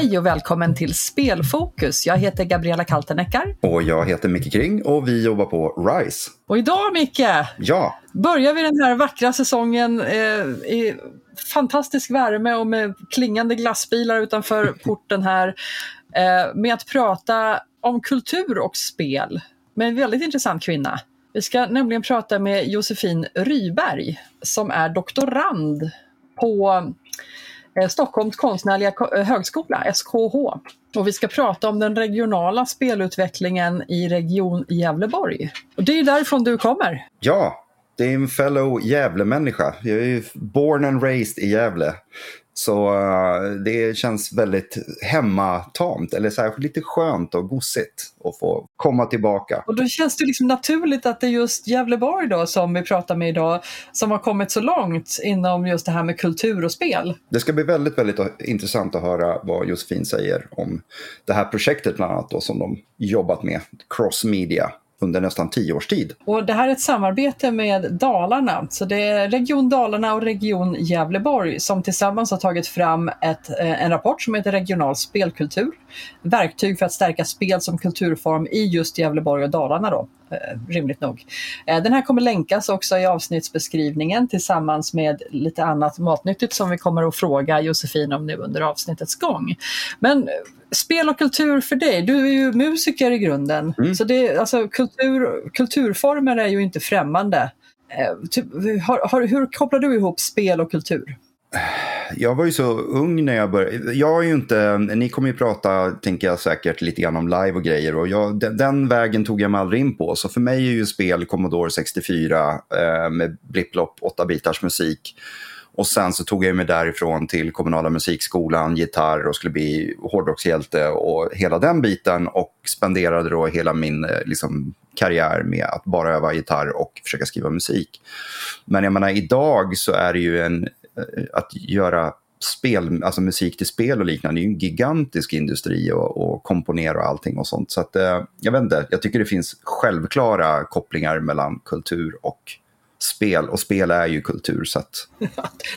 Hej och välkommen till Spelfokus. Jag heter Gabriella Kalteneckar. Och jag heter Micke Kring och vi jobbar på RISE. Och idag Micke, ja. börjar vi den här vackra säsongen eh, i fantastisk värme och med klingande glassbilar utanför porten här Eh, med att prata om kultur och spel med en väldigt intressant kvinna. Vi ska nämligen prata med Josefin Ryberg som är doktorand på eh, Stockholms konstnärliga eh, högskola, SKH. Och vi ska prata om den regionala spelutvecklingen i Region Gävleborg. Och det är därifrån du kommer. Ja, det är en fellow Gävlemänniska. Jag är ju born and raised i Gävle. Så uh, det känns väldigt hemmatamt, eller så här, lite skönt och gosigt att få komma tillbaka. Och då känns det liksom naturligt att det är just Gävleborg då som vi pratar med idag som har kommit så långt inom just det här med kultur och spel. Det ska bli väldigt, väldigt intressant att höra vad Josefin säger om det här projektet bland annat då, som de jobbat med, Cross Media under nästan tio års tid. Och det här är ett samarbete med Dalarna, så det är Region Dalarna och Region Gävleborg som tillsammans har tagit fram ett, eh, en rapport som heter Regional spelkultur. Verktyg för att stärka spel som kulturform i just Gävleborg och Dalarna. Då. Eh, rimligt nog. Eh, den här kommer länkas också i avsnittsbeskrivningen tillsammans med lite annat matnyttigt som vi kommer att fråga Josefin om nu under avsnittets gång. Men eh, spel och kultur för dig, du är ju musiker i grunden. Mm. Så det, alltså, kultur, kulturformer är ju inte främmande. Typ, har, har, hur kopplar du ihop spel och kultur? Jag var ju så ung när jag började. Jag är ju inte, ni kommer ju prata, tänker jag säkert, lite grann om live och grejer. Och jag, den, den, vägen tog jag mig aldrig in på. Så för mig är ju spel Commodore 64 eh, med blipplopp, 8 bitars musik. Och sen så tog jag mig därifrån till kommunala musikskolan, gitarr och skulle bli hårdrockshjälte och hela den biten. Och spenderade då hela min eh, liksom, karriär med att bara öva gitarr och försöka skriva musik. Men jag menar idag så är det ju en Eh, att göra spel, alltså musik till spel och liknande, det är ju en gigantisk industri och, och komponera och allting och sånt. Så att, eh, jag vet inte, jag tycker det finns självklara kopplingar mellan kultur och spel. Och spel är ju kultur. Så att...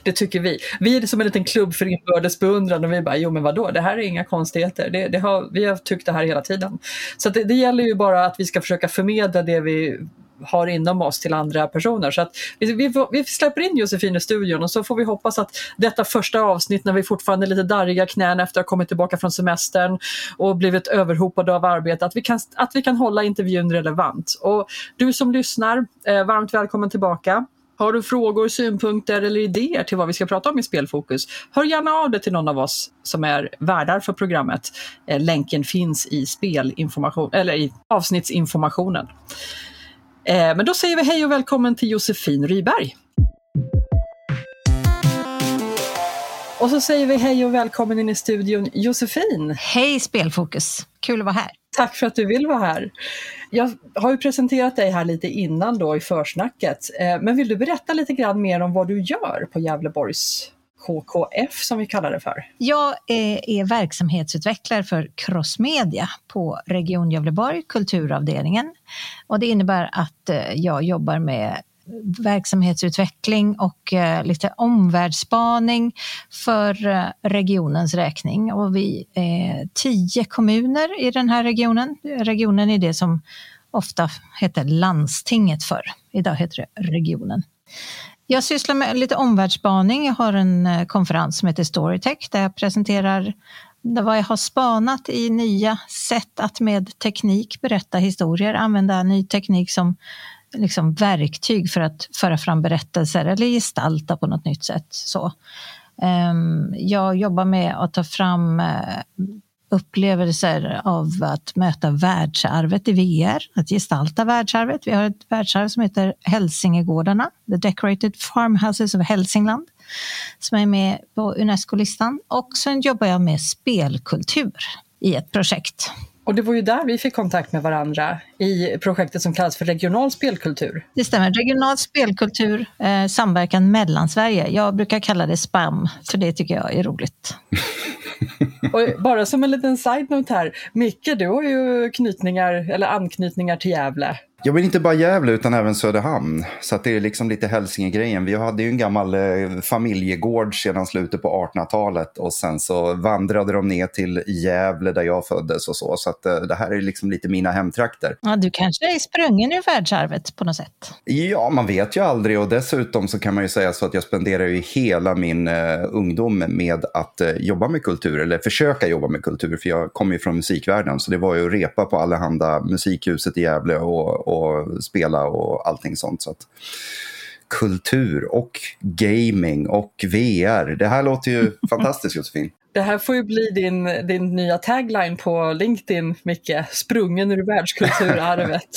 det tycker vi. Vi är som en liten klubb för inbördes beundran och vi bara, jo men vadå, det här är inga konstigheter. Det, det har, vi har tyckt det här hela tiden. Så det, det gäller ju bara att vi ska försöka förmedla det vi har inom oss till andra personer. Så att vi, vi, vi släpper in Josefin i studion och så får vi hoppas att detta första avsnitt när vi fortfarande är lite darriga knän efter att ha kommit tillbaka från semestern och blivit överhopade av arbete, att vi kan, att vi kan hålla intervjun relevant. Och du som lyssnar, eh, varmt välkommen tillbaka. Har du frågor, synpunkter eller idéer till vad vi ska prata om i Spelfokus? Hör gärna av dig till någon av oss som är värdar för programmet. Eh, länken finns i spelinformation, eller i avsnittsinformationen. Eh, men då säger vi hej och välkommen till Josefin Ryberg. Och så säger vi hej och välkommen in i studion Josefin. Hej Spelfokus, kul att vara här. Tack för att du vill vara här. Jag har ju presenterat dig här lite innan då i försnacket, eh, men vill du berätta lite grann mer om vad du gör på Gävleborgs KKF som vi kallar det för. Jag eh, är verksamhetsutvecklare för Crossmedia på Region Gävleborg, kulturavdelningen. Och det innebär att eh, jag jobbar med verksamhetsutveckling och eh, lite omvärldsspaning för regionens räkning. Och vi är tio kommuner i den här regionen. Regionen är det som ofta hette landstinget förr. Idag heter det regionen. Jag sysslar med lite omvärldsspaning. Jag har en eh, konferens som heter Storytech där jag presenterar vad jag har spanat i nya sätt att med teknik berätta historier, använda ny teknik som liksom verktyg för att föra fram berättelser eller gestalta på något nytt sätt. Så. Ehm, jag jobbar med att ta fram eh, upplevelser av att möta världsarvet i VR, att gestalta världsarvet. Vi har ett världsarv som heter Hälsingegårdarna, The Decorated Farmhouses of Hälsingland, som är med på Unesco-listan. Och sen jobbar jag med spelkultur i ett projekt. Och det var ju där vi fick kontakt med varandra i projektet som kallas för regional spelkultur. Det stämmer. Regional spelkultur, eh, samverkan mellan Sverige. Jag brukar kalla det SPAM, för det tycker jag är roligt. Och bara som en liten side-note här, Micke, du har ju knytningar, eller anknytningar till Gävle. Jag vill inte bara Gävle utan även Söderhamn. Så det är liksom lite Hälsingegrejen. Vi hade ju en gammal eh, familjegård sedan slutet på 1800-talet och sen så vandrade de ner till Gävle där jag föddes och så. Så att eh, det här är liksom lite mina hemtrakter. Ja, du kanske är sprungen ur världsarvet på något sätt? Ja, man vet ju aldrig och dessutom så kan man ju säga så att jag spenderar ju hela min uh, ungdom med att uh, jobba med kultur eller försöka jobba med kultur för jag kommer ju från musikvärlden så det var ju att repa på Allehanda musikhuset i Gävle och och spela och allting sånt. Så att, kultur och gaming och VR. Det här låter ju fantastiskt Josefin. Det här får ju bli din, din nya tagline på LinkedIn, Micke. Sprungen ur världskulturarvet.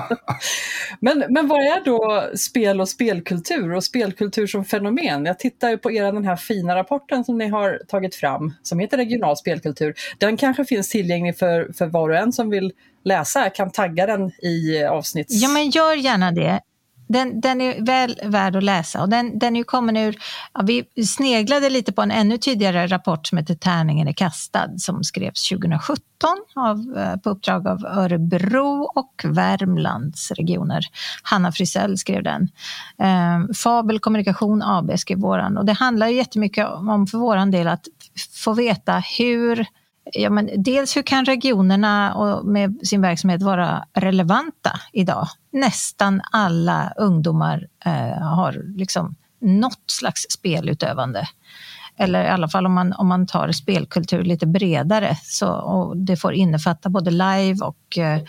men, men vad är då spel och spelkultur och spelkultur som fenomen? Jag tittar ju på era, den här fina rapporten som ni har tagit fram som heter Regional spelkultur. Den kanske finns tillgänglig för, för var och en som vill läsa. Jag kan tagga den i avsnitt. Ja, men gör gärna det. Den, den, är väl värd att läsa och den, den är ju kommen ur, ja, vi sneglade lite på en ännu tidigare rapport som heter Tärningen är kastad som skrevs 2017 av, eh, på uppdrag av Örebro och Värmlands regioner. Hanna Frisell skrev den. Ehm, Fabel Kommunikation AB skrev våran och det handlar jättemycket om för våran del att få veta hur ja, men dels hur kan regionerna och med sin verksamhet vara relevanta idag? Nästan alla ungdomar eh, har liksom något slags spelutövande. Eller i alla fall om man, om man tar spelkultur lite bredare. Så, och det får innefatta både live och eh,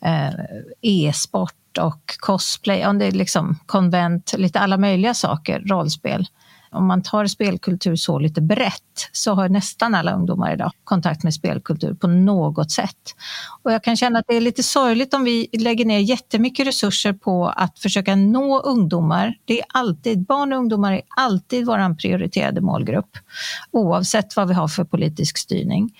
eh e-sport och cosplay, ja, det är liksom konvent, lite alla möjliga saker, rollspel om man tar spelkultur så lite brett så har nästan alla ungdomar idag kontakt med spelkultur på något sätt. Och jag kan känna att det är lite sorgligt om vi lägger ner jättemycket resurser på att försöka nå ungdomar. Det är alltid, barn och ungdomar är alltid vår prioriterade målgrupp oavsett vad vi har för politisk styrning.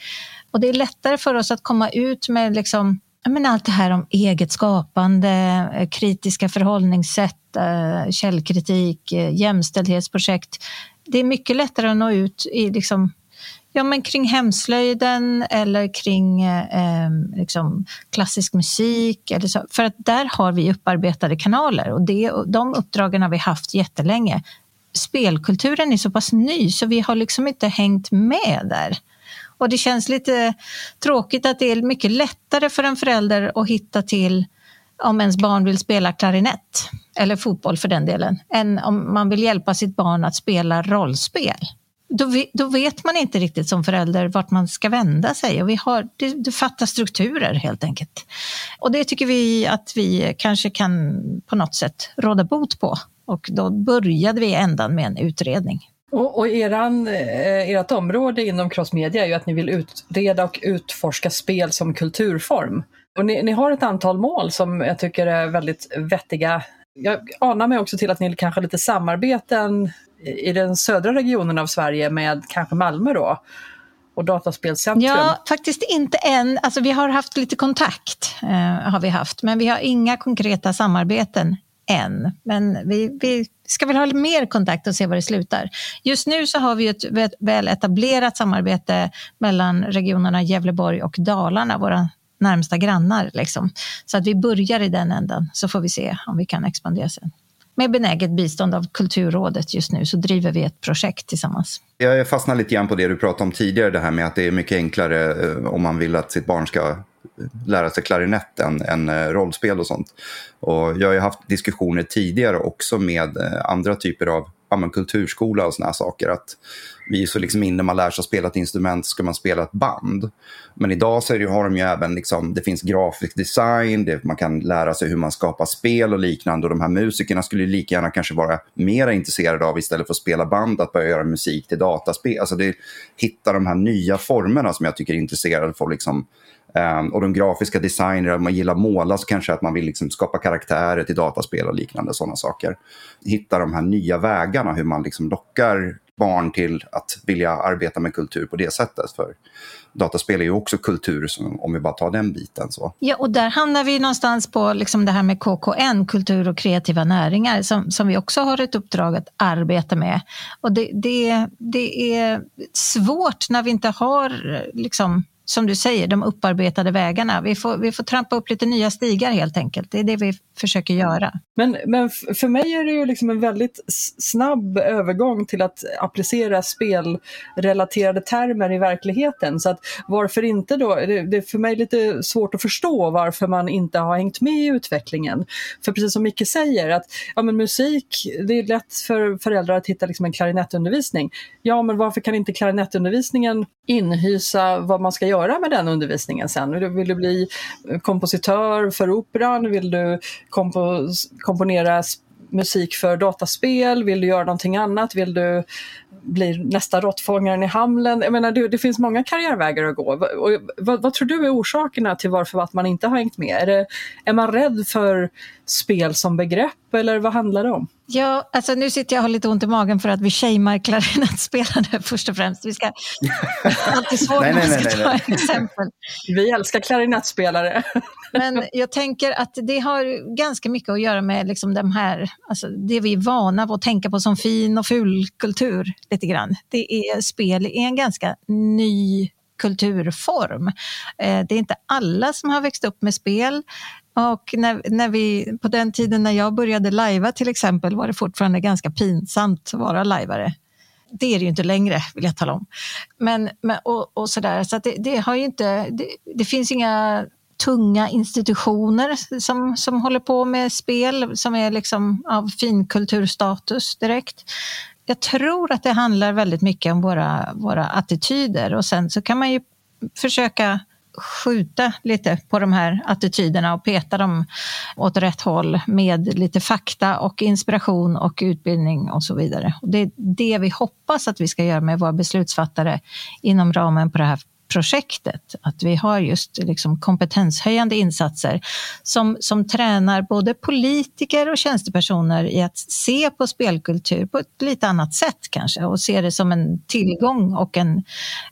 Och det är lättare för oss att komma ut med liksom men allt det här om eget skapande, eh, kritiska förhållningssätt, eh, källkritik, eh, jämställdhetsprojekt. Det är mycket lättare att nå ut i liksom, ja, men kring hemslöjden eller kring eh, liksom klassisk musik. Eller så. För att där har vi upparbetade kanaler och det, de uppdragen har vi haft jättelänge. Spelkulturen är så pass ny så vi har liksom inte hängt med där. Och det känns lite tråkigt att det är mycket lättare för en förälder att hitta till om ens barn vill spela klarinett, eller fotboll för den delen, än om man vill hjälpa sitt barn att spela rollspel. Då, då vet man inte riktigt som förälder vart man ska vända sig och vi har, det, det fattas strukturer helt enkelt. Och det tycker vi att vi kanske kan på något sätt råda bot på. Och då började vi ändan med en utredning. Och, och eran, eh, ert område inom crossmedia är ju att ni vill utreda och utforska spel som kulturform. Och ni, ni har ett antal mål som jag tycker är väldigt vettiga. Jag anar mig också till att ni kanske har lite samarbeten i den södra regionen av Sverige med kanske Malmö då och Dataspelscentrum? Ja, faktiskt inte än. Alltså, vi har haft lite kontakt, eh, har vi haft, men vi har inga konkreta samarbeten än. Men vi, vi ska väl ha mer kontakt och se var det slutar. Just nu så har vi ett väl etablerat samarbete mellan regionerna Gävleborg och Dalarna, våra närmsta grannar. Liksom. Så att vi börjar i den änden, så får vi se om vi kan expandera sen. Med benäget bistånd av Kulturrådet just nu så driver vi ett projekt tillsammans. Jag fastnar lite grann på det du pratade om tidigare, det här med att det är mycket enklare eh, om man vill att sitt barn ska lära sig klarinett än, än eh, rollspel och sånt. Och jag har ju haft diskussioner tidigare också med eh, andra typer av ja, kulturskola och såna här saker. Att vi är så liksom inne, man lär sig att spela ett instrument ska man spela ett band. Men idag så det, har de ju även, liksom, det finns grafisk design, det, man kan lära sig hur man skapar spel och liknande. Och de här musikerna skulle lika gärna kanske vara mer intresserade av, istället för att spela band, att börja göra musik till dataspel. Alltså det, hitta de här nya formerna som jag tycker är intresserade för liksom, Um, och de grafiska designerna, om man gillar måla så kanske att man vill liksom skapa karaktärer till dataspel och liknande sådana saker. Hitta de här nya vägarna hur man liksom lockar barn till att vilja arbeta med kultur på det sättet. För dataspel är ju också kultur, om vi bara tar den biten. Så. Ja, och där hamnar vi någonstans på liksom det här med KKN, kultur och kreativa näringar, som, som vi också har ett uppdrag att arbeta med. Och det, det, det är svårt när vi inte har liksom, som du säger, de upparbetade vägarna. Vi får, vi får trampa upp lite nya stigar helt enkelt. Det är det vi försöker göra. Men, men för mig är det ju liksom en väldigt snabb övergång till att applicera spelrelaterade termer i verkligheten. Så att varför inte då? Det, det är för mig lite svårt att förstå varför man inte har hängt med i utvecklingen. För precis som Micke säger, att ja, men musik, det är lätt för föräldrar att hitta liksom en klarinettundervisning. Ja, men varför kan inte klarinettundervisningen inhysa vad man ska göra med den undervisningen sen? Vill du bli kompositör för operan? Vill du kompo komponera musik för dataspel? Vill du göra någonting annat? Vill du bli nästa råttfångaren i Hamlen? Jag menar, det, det finns många karriärvägar att gå. Och, vad, vad, tror du är orsakerna till varför att man inte har hängt med? Är, det, är man rädd för spel som begrepp eller vad handlar det om? Ja, alltså nu sitter jag och har lite ont i magen för att vi shamear klarinettspelarna först och främst. Vi ska alltid svårt nej, nej, nej, nej, nej. exempel. Vi älskar klarinettspelare. Men jag tänker att det har ganska mycket att göra med liksom de här, alltså det vi är vana vid att tänka på som fin och ful kultur lite grann. Det är spel är en ganska ny kulturform. Eh, det är inte alla som har växt upp med spel. Och när, när vi, på den tiden när jag började lajva till exempel var det fortfarande ganska pinsamt att vara lajvare. Det är det ju inte längre, vill jag tala om. Men, men och, och sådär, så det, det, har inte, det, det, finns inga tunga institutioner som, som håller på med spel som är liksom av finkulturstatus direkt. Jag tror att det handlar väldigt mycket om våra, våra attityder och sen så kan man ju försöka skjuta lite på de här attityderna och peta dem åt rätt håll med lite fakta och inspiration och utbildning och så vidare. Och det är det vi hoppas att vi ska göra med våra beslutsfattare inom ramen på det här projektet. Att vi har just liksom kompetenshöjande insatser som, som tränar både politiker och tjänstepersoner i att se på spelkultur på ett lite annat sätt kanske och se det som en tillgång och en,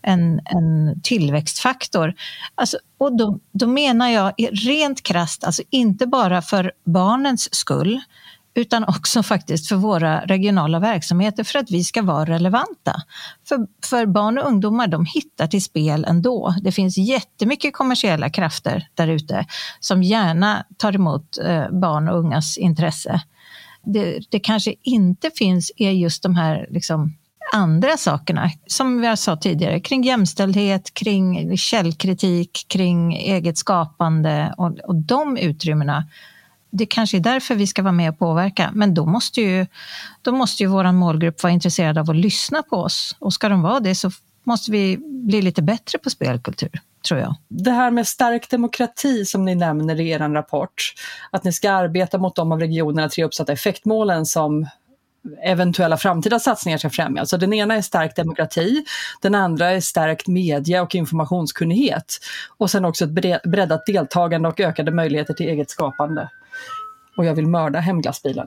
en, en tillväxtfaktor. Alltså, och då, då menar jag rent krast, alltså inte bara för barnens skull utan också faktiskt för våra regionala verksamheter för att vi ska vara relevanta. För, för barn och ungdomar de hittar till spel ändå. Det finns jättemycket kommersiella krafter där ute som gärna tar emot eh, barn och ungas intresse. Det, det kanske inte finns är just de här liksom, andra sakerna, som vi sa tidigare, kring jämställdhet, kring källkritik, kring eget skapande och, och de utrymmena det kanske är därför vi ska vara med och påverka. Men då måste ju, då måste ju vår målgrupp vara intresserad av att lyssna på oss. Och ska de vara det så måste vi bli lite bättre på spelkultur, tror jag. Det här med stark demokrati som ni nämner i er rapport, att ni ska arbeta mot de av regionerna tre uppsatta effektmålen som eventuella framtida satsningar ska främja. Så den ena är stark demokrati, den andra är stärkt media och informationskunnighet och sen också ett breddat deltagande och ökade möjligheter till eget skapande och jag vill mörda hemglassbilen.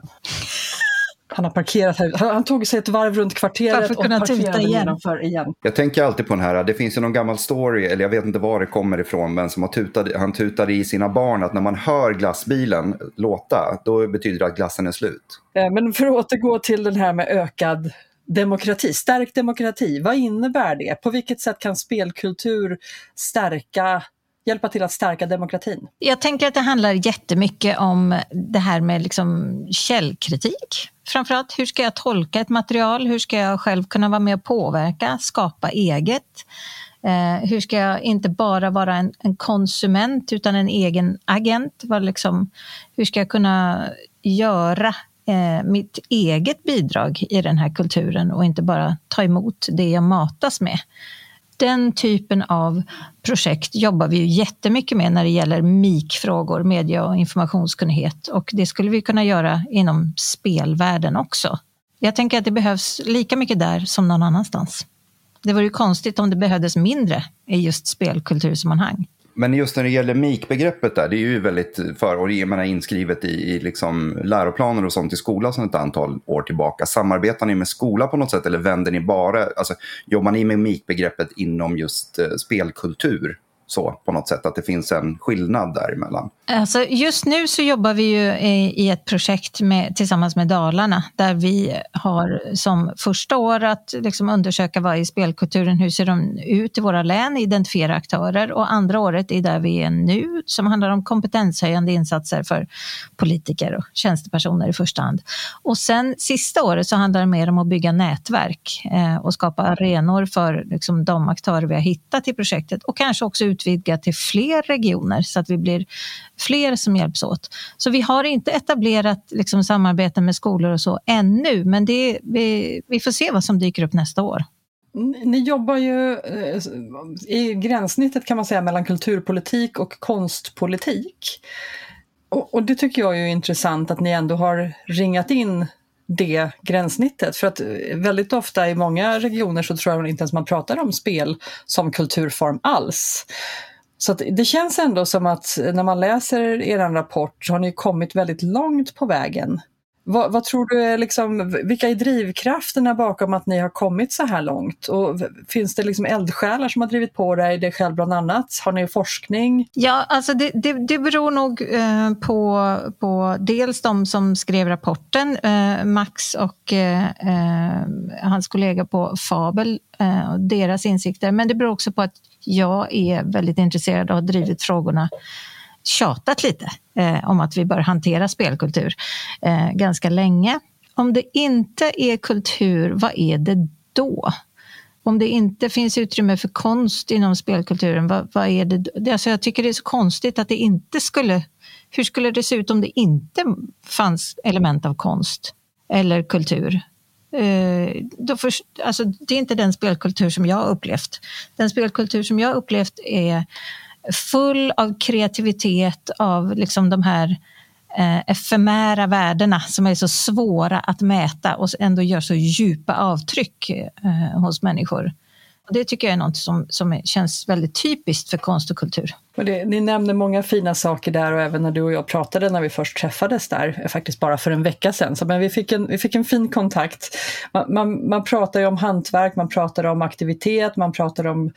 Han har parkerat här. Han tog sig ett varv runt kvarteret och parkerade igen. igen. Jag tänker alltid på den här, det finns ju någon gammal story, eller jag vet inte var det kommer ifrån, men som har tutat, han tutade i sina barn att när man hör glassbilen låta, då betyder det att glassen är slut. Eh, men för att återgå till den här med ökad demokrati, stärkt demokrati, vad innebär det? På vilket sätt kan spelkultur stärka hjälpa till att stärka demokratin? Jag tänker att det handlar jättemycket om det här med liksom källkritik. Framförallt, hur ska jag tolka ett material? Hur ska jag själv kunna vara med och påverka, skapa eget? Eh, hur ska jag inte bara vara en, en konsument utan en egen agent? Var liksom, hur ska jag kunna göra eh, mitt eget bidrag i den här kulturen och inte bara ta emot det jag matas med? Den typen av projekt jobbar vi ju jättemycket med när det gäller MIK-frågor, media och informationskunnighet. Och det skulle vi kunna göra inom spelvärlden också. Jag tänker att det behövs lika mycket där som någon annanstans. Det vore ju konstigt om det behövdes mindre i just spelkultursammanhang. Men just när det gäller MIK-begreppet där, det är ju väldigt för, och det menar inskrivet i, i liksom läroplaner och sånt i skolan sedan ett antal år tillbaka. Samarbetar ni med skola på något sätt eller vänder ni bara, alltså jobbar ni med MIK-begreppet inom just eh, spelkultur? Så på något sätt, att det finns en skillnad däremellan? Alltså just nu så jobbar vi ju i ett projekt med, tillsammans med Dalarna där vi har som första år att liksom undersöka vad är spelkulturen, hur ser de ut i våra län, identifiera aktörer och andra året är där vi är nu som handlar om kompetenshöjande insatser för politiker och tjänstepersoner i första hand. Och sen sista året så handlar det mer om att bygga nätverk eh, och skapa arenor för liksom, de aktörer vi har hittat i projektet och kanske också utvidga till fler regioner så att vi blir fler som hjälps åt. Så vi har inte etablerat liksom, samarbeten med skolor och så ännu, men det, vi, vi får se vad som dyker upp nästa år. Ni jobbar ju eh, i gränssnittet kan man säga mellan kulturpolitik och konstpolitik. Och, och det tycker jag är intressant att ni ändå har ringat in det gränssnittet. För att eh, väldigt ofta i många regioner så tror jag inte ens man pratar om spel som kulturform alls. Så det känns ändå som att när man läser er rapport så har ni kommit väldigt långt på vägen. Vad, vad, tror du är liksom, vilka är drivkrafterna bakom att ni har kommit så här långt? Och finns det liksom eldsjälar som har drivit på dig, dig själv bland annat? Har ni forskning? Ja, alltså det, det, det beror nog eh, på, på dels de som skrev rapporten, eh, Max och eh, eh hans kollega på Fabel, eh, och deras insikter. Men det beror också på att jag är väldigt intresserad och har drivit frågorna tjatat lite eh, om att vi bör hantera spelkultur eh, ganska länge. Om det inte är kultur, vad är det då? Om det inte finns utrymme för konst inom spelkulturen, vad, vad är det? Alltså jag tycker det är så konstigt att det inte skulle... Hur skulle det se ut om det inte fanns element av konst eller kultur? Eh, då för, alltså, det är inte den spelkultur som jag har upplevt. Den spelkultur som jag har upplevt är full av kreativitet, av liksom de här eh, efemära värdena som är så svåra att mäta och ändå gör så djupa avtryck eh, hos människor. Det tycker jag är något som, som känns väldigt typiskt för konst och kultur. Och det, ni nämner många fina saker där och även när du och jag pratade när vi först träffades där, faktiskt bara för en vecka sedan. Så, men vi fick en, vi fick en fin kontakt. Man, man, man pratar ju om hantverk, man pratar om aktivitet, man pratar om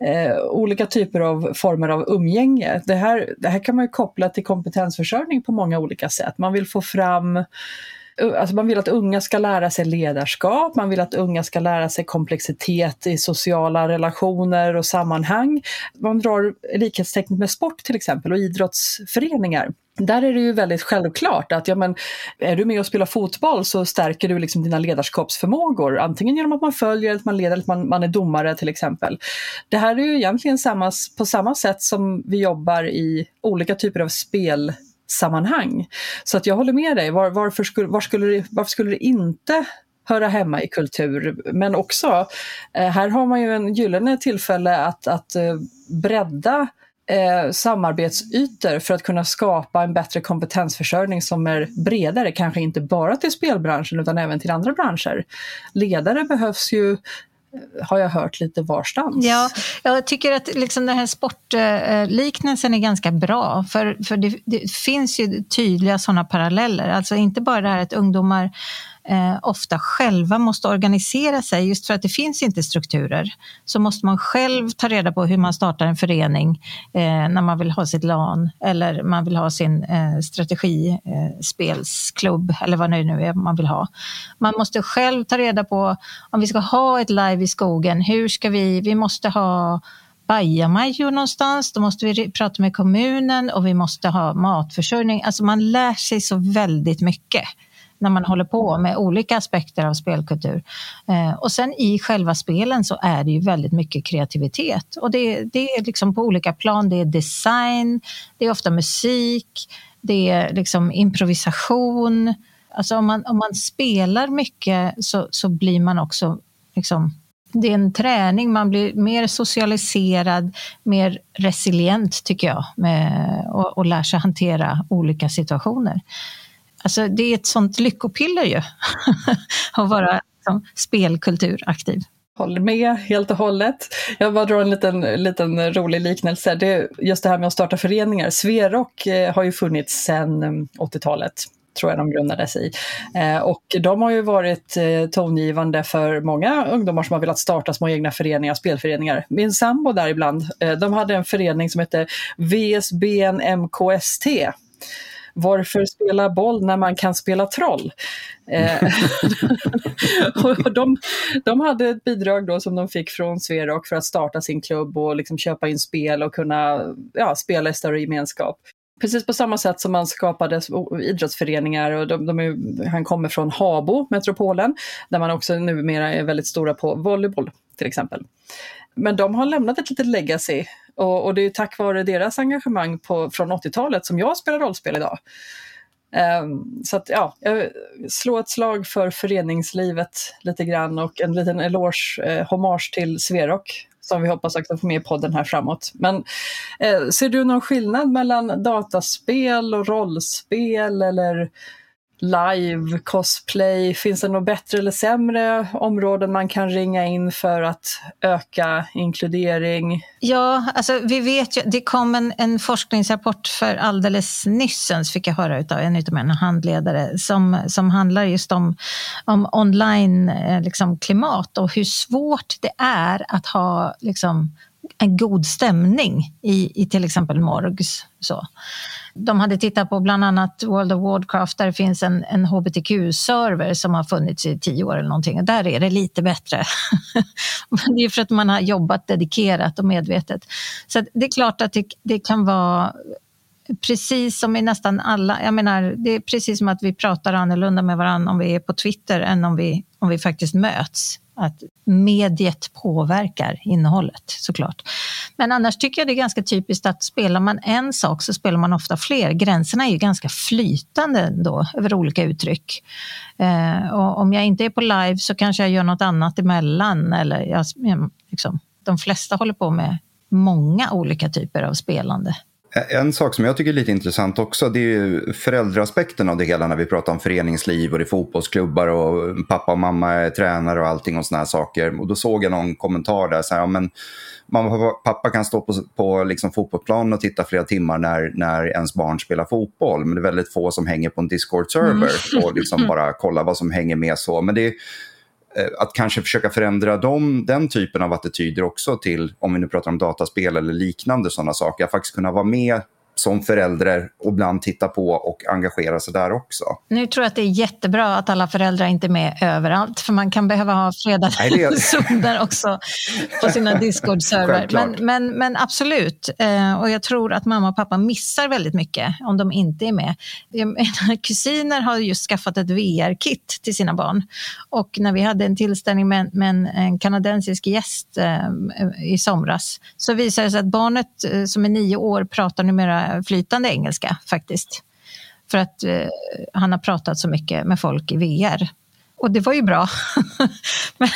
eh, olika typer av former av umgänge. Det här, det här kan man ju koppla till kompetensförsörjning på många olika sätt. Man vill få fram Alltså man vill att unga ska lära sig ledarskap, man vill att unga ska lära sig komplexitet i sociala relationer och sammanhang. Man drar likhetstecknet med sport till exempel och idrottsföreningar. Där är det ju väldigt självklart att ja, men, är du med och spelar fotboll så stärker du liksom dina ledarskapsförmågor. Antingen genom att man följer, att man leder eller att man, man är domare till exempel. Det här är ju egentligen samma, på samma sätt som vi jobbar i olika typer av spel sammanhang. Så att jag håller med dig, var, varför, skulle, var skulle det, varför skulle det inte höra hemma i kultur? Men också, eh, här har man ju en gyllene tillfälle att, att eh, bredda eh, samarbetsytor för att kunna skapa en bättre kompetensförsörjning som är bredare, kanske inte bara till spelbranschen utan även till andra branscher. Ledare behövs ju har jag hört lite varstans. Ja, jag tycker att liksom den här sportliknelsen är ganska bra för, för det, det finns ju tydliga sådana paralleller. Alltså inte bara det här att ungdomar eh, ofta själva måste organisera sig just för att det finns inte strukturer. Så måste man själv ta reda på hur man startar en förening eh, när man vill ha sitt LAN eller man vill ha sin eh, strategispelsklubb eh, eller vad det nu är man vill ha. Man måste själv ta reda på om vi ska ha ett live i skogen, hur ska vi, vi måste ha bajamajor någonstans, då måste vi prata med kommunen och vi måste ha matförsörjning. Alltså man lär sig så väldigt mycket när man håller på med olika aspekter av spelkultur. Eh, och sen i själva spelen så är det ju väldigt mycket kreativitet och det, det är liksom på olika plan. Det är design, det är ofta musik, det är liksom improvisation. Alltså om man, om man spelar mycket så, så blir man också liksom, det är en träning, man blir mer socialiserad, mer resilient tycker jag med, och, och lär sig hantera olika situationer. Alltså, det är ett sånt lyckopiller ju, att vara liksom, spelkulturaktiv. Håller med helt och hållet. Jag bara drar en liten, liten rolig liknelse. Det, just det här med att starta föreningar. Sverok eh, har ju funnits sedan eh, 80-talet tror jag de grundades i. Eh, och de har ju varit eh, tongivande för många ungdomar som har velat starta små egna föreningar, spelföreningar. Min sambo där ibland, eh, de hade en förening som hette VSBN MKST. Varför spela boll när man kan spela troll? Eh, och de, de hade ett bidrag då som de fick från Sverok för att starta sin klubb och liksom köpa in spel och kunna ja, spela i större gemenskap. Precis på samma sätt som man skapade idrottsföreningar och de, de är, han kommer från Habo, metropolen, där man också numera är väldigt stora på volleyboll till exempel. Men de har lämnat ett litet legacy och, och det är tack vare deras engagemang på, från 80-talet som jag spelar rollspel idag. Um, så att ja, jag slår ett slag för föreningslivet lite grann och en liten eloge, eh, hommage till Sverok som vi hoppas också få med i podden här framåt. Men eh, ser du någon skillnad mellan dataspel och rollspel eller live, cosplay? Finns det något bättre eller sämre områden man kan ringa in för att öka inkludering? Ja, alltså vi vet ju, det kom en, en forskningsrapport för alldeles nyss, fick jag höra av en utav mina handledare, som, som handlar just om, om online eh, liksom, klimat och hur svårt det är att ha liksom, en god stämning i, i till exempel morgs. Så. De hade tittat på bland annat World of Warcraft där det finns en, en hbtq-server som har funnits i tio år eller någonting. Och där är det lite bättre. det är för att man har jobbat dedikerat och medvetet. Så det är klart att det, det kan vara precis som i nästan alla, jag menar, det är precis som att vi pratar annorlunda med varandra om vi är på Twitter än om vi, om vi faktiskt möts att mediet påverkar innehållet såklart. Men annars tycker jag det är ganska typiskt att spelar man en sak så spelar man ofta fler. Gränserna är ju ganska flytande då över olika uttryck. Eh, och om jag inte är på live så kanske jag gör något annat emellan. Eller jag, liksom, de flesta håller på med många olika typer av spelande. En sak som jag tycker är lite intressant också det är ju föräldraaspekten av det hela när vi pratar om föreningsliv och det är fotbollsklubbar och pappa och mamma är tränare och allting och såna här saker. Och då såg jag någon kommentar där så här, ja, men mamma och pappa kan stå på, på liksom fotbollsplanen och titta flera timmar när, när ens barn spelar fotboll. Men det är väldigt få som hänger på en Discord-server mm. och liksom bara kollar vad som hänger med så. Men det är, Eh, Eh, att kanske försöka förändra dem, den typen av attityder också till, om vi nu pratar om dataspel eller liknande sådana saker, att faktiskt kunna vara med som förälder och ibland titta på och engagera sig där också. Nu tror jag att det är jättebra att alla föräldrar inte är med överallt, för man kan behöva ha fredade zoner också på sina Discord-server. Men, men, men, absolut, eh, och jag tror att mamma och pappa missar väldigt mycket om de inte är med. Kusiner har just skaffat ett VR-kit till sina barn och när vi hade en tillställning med, med en, en, kanadensisk gäst eh, i somras så visade det sig att barnet eh, som är nio år pratar numera flytande engelska faktiskt. För att eh, han har pratat så mycket med folk i VR. Och det var ju bra. men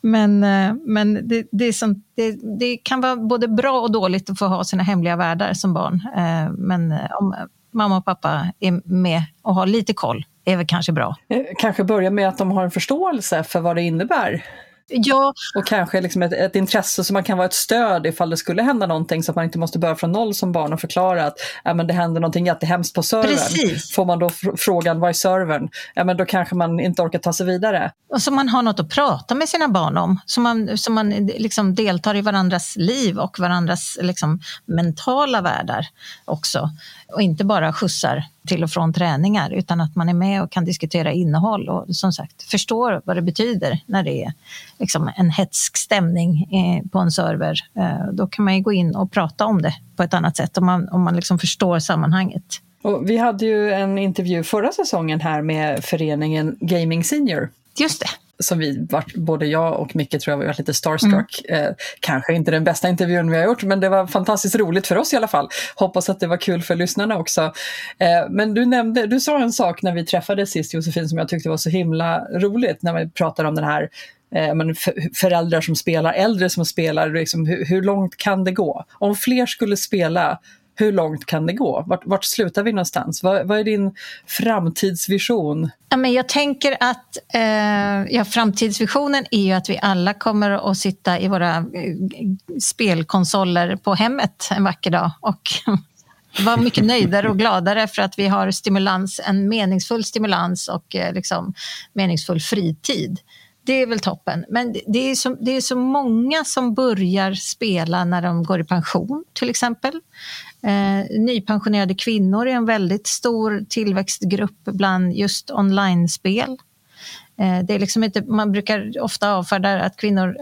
men, eh, men det, det, sånt, det, det, kan vara både bra och dåligt att få ha sina hemliga världar som barn. Eh, men eh, om mamma och pappa är med och har lite koll är väl kanske bra. Eh, kanske börja med att de har en förståelse för vad det innebär. Ja. Och kanske liksom ett, ett, intresse som man kan vara ett stöd ifall det skulle hända någonting så att man inte måste börja från noll som barn och förklara att ja, men det händer någonting jättehemskt på servern. Precis. Får man då frågan vad är servern? Ja, men då kanske man inte orkar ta sig vidare. Och så man har något att prata med sina barn om. Så man, så man liksom deltar i varandras liv och varandras liksom mentala världar också. Och inte bara skjutsar till och från träningar utan att man är med och kan diskutera innehåll och som sagt förstår vad det betyder när det är liksom en hetsk stämning eh, på en server. Eh, då kan man ju gå in och prata om det på ett annat sätt om man, om man liksom förstår sammanhanget. Och vi hade ju en intervju förra säsongen här med föreningen Gaming Senior. Just det som vi, både jag och Micke tror jag var lite starstruck. Mm. Eh, kanske inte den bästa intervjun vi har gjort, men det var fantastiskt roligt för oss i alla fall. Hoppas att det var kul för lyssnarna också. Eh, men du nämnde, du sa en sak när vi träffades sist Josefin som jag tyckte var så himla roligt när vi pratade om den här eh, men föräldrar som spelar, äldre som spelar, liksom, hur, hur långt kan det gå? Om fler skulle spela hur långt kan det gå? Vart, vart slutar vi någonstans? Vad, vad är din framtidsvision? Ja, men jag tänker att eh, ja, framtidsvisionen är ju att vi alla kommer att sitta i våra eh, spelkonsoler på hemmet en vacker dag och vara mycket nöjdare och gladare för att vi har stimulans, en meningsfull stimulans och eh, liksom, meningsfull fritid. Det är väl toppen. Men det är, så, det är så många som börjar spela när de går i pension till exempel. Eh, nypensionerade kvinnor är en väldigt stor tillväxtgrupp bland just online-spel. Eh, det är liksom inte, man brukar ofta avfärda att kvinnor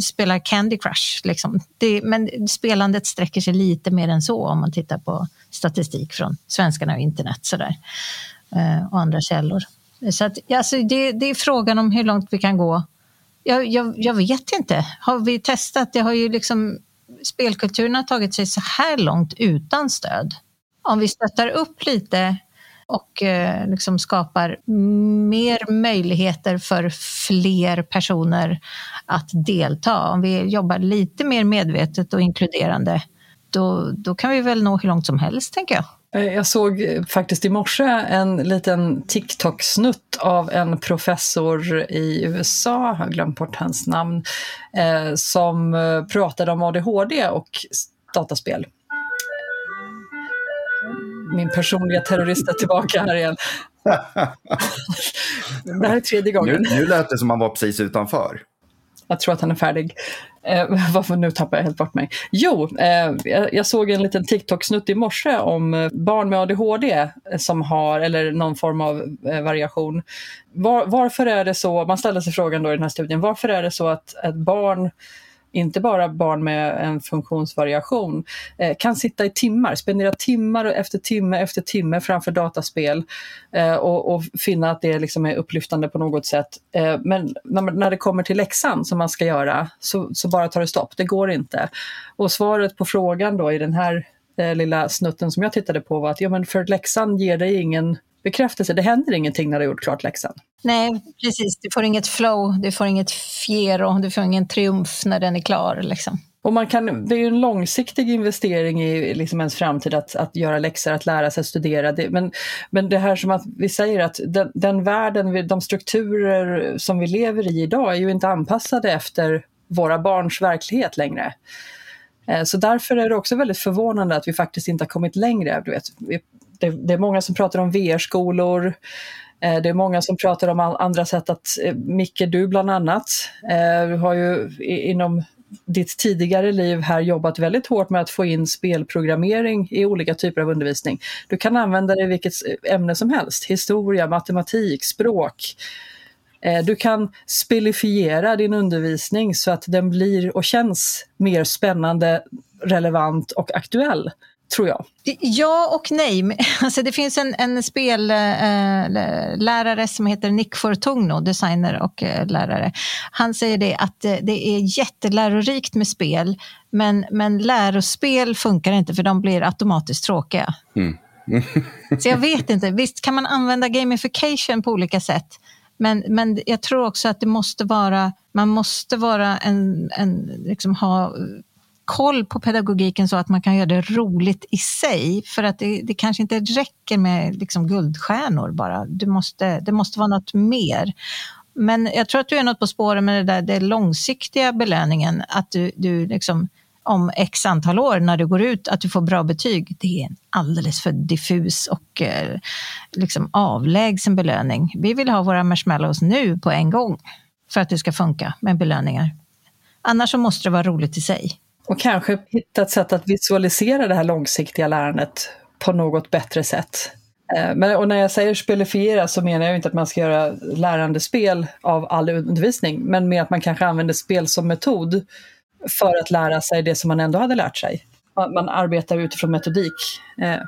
spelar Candy Crush. Liksom. Det, men spelandet sträcker sig lite mer än så om man tittar på statistik från svenskarna och internet sådär, eh, och andra källor. Så att, alltså det, det, är frågan om hur långt vi kan gå. Jag, jag, jag, vet inte. Har vi testat? Det har ju liksom, spelkulturen har tagit sig så här långt utan stöd. Om vi stöttar upp lite och eh, liksom skapar mer möjligheter för fler personer att delta. Om vi jobbar lite mer medvetet och inkluderande, då, då kan vi väl nå hur långt som helst, tänker jag. Eh, jag såg eh, faktiskt i morse en liten TikTok-snutt av en professor i USA, jag har glömt bort hans namn, eh, som pratade om ADHD och dataspel. Min personliga terrorist är tillbaka här igen. det här är tredje gången. Nu, nu lät det som han var precis utanför. Jag tror att han är färdig. Eh, varför nu tappar jag helt bort mig? Jo, eh, jag såg en liten TikTok-snutt i morse om eh, barn med ADHD som har, eller någon form av eh, variation. Var, varför är det så, man ställer sig frågan då i den här studien, varför är det så att ett barn inte bara barn med en funktionsvariation, eh, kan sitta i timmar, spendera timmar efter timme efter timme framför dataspel eh, och, och, finna att det liksom är upplyftande på något sätt. Eh, men när, när, det kommer till läxan som man ska göra så, så, bara tar det stopp, det går inte. Och svaret på frågan då i den här eh, lilla snutten som jag tittade på var att ja, men för läxan ger dig ingen bekräftelse. Det händer ingenting när du har gjort klart läxan. Nej, precis. Du får inget flow, du får inget fiero, du får ingen triumf när den är klar. Liksom. Och man kan, det är ju en långsiktig investering i liksom ens framtid att, att göra läxor, att lära sig att studera. Det, men, men det här som att vi säger att den, den världen, de strukturer som vi lever i idag är ju inte anpassade efter våra barns verklighet längre. Eh, så därför är det också väldigt förvånande att vi faktiskt inte har kommit längre. Du vet, det, det är många som pratar om VR-skolor. Eh, det är många som pratar om andra sätt att, eh, Micke, du bland annat, eh, du har ju inom ditt tidigare liv här jobbat väldigt hårt med att få in spelprogrammering i olika typer av undervisning. Du kan använda det i vilket ämne som helst, historia, matematik, språk. Du kan spelifiera din undervisning så att den blir och känns mer spännande, relevant och aktuell tror jag. Ja och nej. Alltså det finns en, en spellärare eh, som heter Nick Fortugno, designer och eh, lärare. Han säger det att eh, det är jättelärorikt med spel, men, men lärospel funkar inte för de blir automatiskt tråkiga. Mm. Så jag vet inte, visst kan man använda gamification på olika sätt, men, men jag tror också att det måste vara, man måste vara en, en liksom ha koll på pedagogiken så att man kan göra det roligt i sig. För att det, det kanske inte räcker med liksom guldstjärnor bara. Du måste, det måste vara något mer. Men jag tror att du är något på spåren med det där det långsiktiga belöningen. Att du, du liksom, om x antal år när du går ut, att du får bra betyg. Det är en alldeles för diffus och eh, liksom avlägsen belöning. Vi vill ha våra marshmallows nu på en gång för att det ska funka med belöningar. Annars så måste det vara roligt i sig. Och kanske hitta ett sätt att visualisera det här långsiktiga lärandet på något bättre sätt. Eh, men, och när jag säger spelifiera så menar jag inte att man ska göra lärandespel av all undervisning, men mer att man kanske använder spel som metod för att lära sig det som man ändå hade lärt sig. Man, man arbetar utifrån metodik. Eh,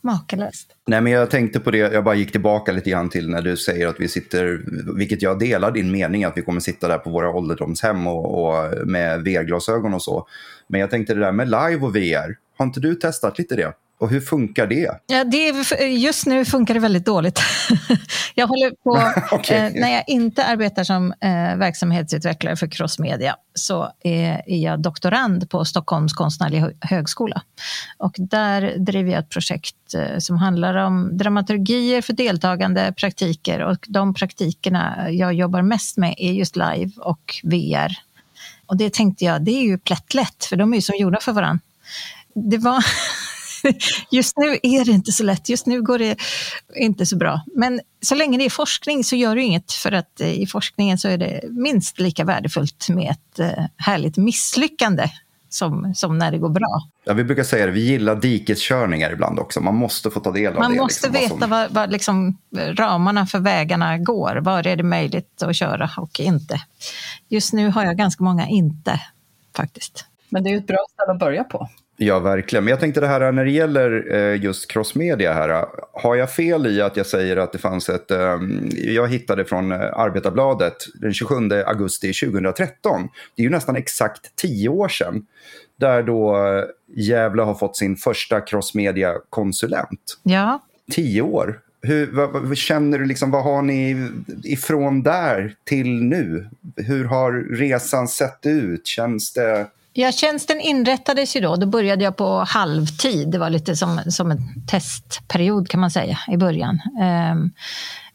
Makalöst. Nej, men jag tänkte på det, jag bara gick tillbaka lite grann till när du säger att vi sitter, vilket jag delar din mening, att vi kommer sitta där på våra ålderdomshem och, och med VR-glasögon och så. Men jag tänkte det där med live och VR, har inte du testat lite det? Och hur funkar det? Ja, det är, just nu funkar det väldigt dåligt. jag håller på, okay. eh, när jag inte arbetar som eh, verksamhetsutvecklare för Crossmedia så är, är, jag doktorand på Stockholms konstnärliga högskola. Och där driver jag ett projekt eh, som handlar om dramaturgier för deltagande praktiker och de praktikerna jag jobbar mest med är just live och VR. Och det tänkte jag, det är ju plättlätt för de är ju som gjorda för varandra. Det var just nu är det inte så lätt, just nu går det inte så bra. Men så länge det är forskning så gör det inget för att eh, i forskningen så är det minst lika värdefullt med ett eh, härligt misslyckande som, som när det går bra. Ja, vi brukar säga det, vi gillar dikeskörningar ibland också. Man måste få ta del av Man det. Man måste liksom, veta vad, vad liksom, ramarna för vägarna går. Var är det möjligt att köra och inte? Just nu har jag ganska många inte, faktiskt. Men det är ett bra ställe att börja på. Ja, verkligen. Men jag tänkte det här när det gäller eh, just crossmedia här. Har jag fel i att jag säger att det fanns ett... Ehm, jag hittade från eh, Arbetarbladet den 27 augusti 2013. Det är ju nästan exakt tio år sedan. Där då eh, Gävle har fått sin första crossmedia-konsulent. Ja. Tio år. Hur, vad, vad, känner du, liksom, vad har ni ifrån där till nu? Hur har resan sett ut? Känns det... Ja, tjänsten inrättades ju då. Då började jag på halvtid. Det var lite som, som en testperiod kan man säga i början. Ehm,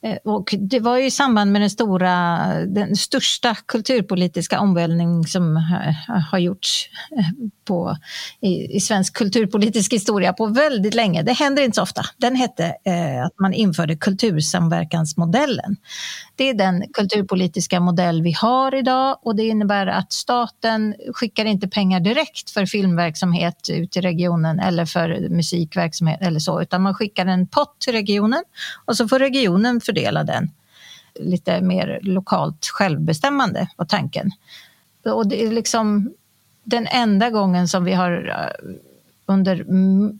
Eh, och det var i samband med den stora, den största kulturpolitiska omvälvning som eh, har gjorts eh, på, i, i, svensk kulturpolitisk historia på väldigt länge. Det händer inte så ofta. Den hette eh, att man införde kultursamverkansmodellen. Det är den kulturpolitiska modell vi har idag och det innebär att staten skickar inte pengar direkt för filmverksamhet ut i regionen eller för musikverksamhet eller så, utan man skickar en pott till regionen och så får regionen för fördela den. Lite mer lokalt självbestämmande var tanken. Och det är liksom den enda gången som vi har eh, under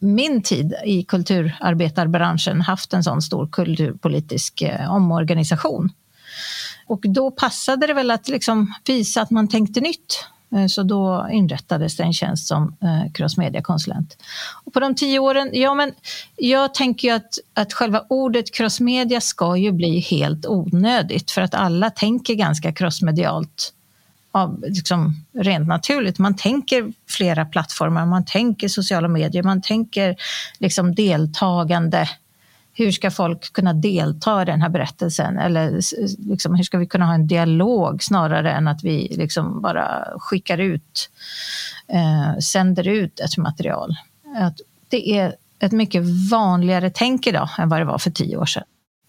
min tid i kulturarbetarbranschen haft en sån stor kulturpolitisk eh, omorganisation. Och då passade det väl att liksom visa att man tänkte nytt. Eh, så då inrättades det en tjänst som eh, crossmedia-konsulent. Och på de tio åren, ja men jag tänker ju att, att själva ordet crossmedia ska ju bli helt onödigt för att alla tänker ganska crossmedialt av, liksom, rent naturligt. Man tänker flera plattformar, man tänker sociala medier, man tänker liksom deltagande hur ska folk kunna delta i den här berättelsen? Eller liksom, hur ska vi kunna ha en dialog snarare än att vi liksom bara skickar ut, eh, sänder ut ett material? Att det är ett mycket vanligare tänk idag än vad det var för tio år sedan.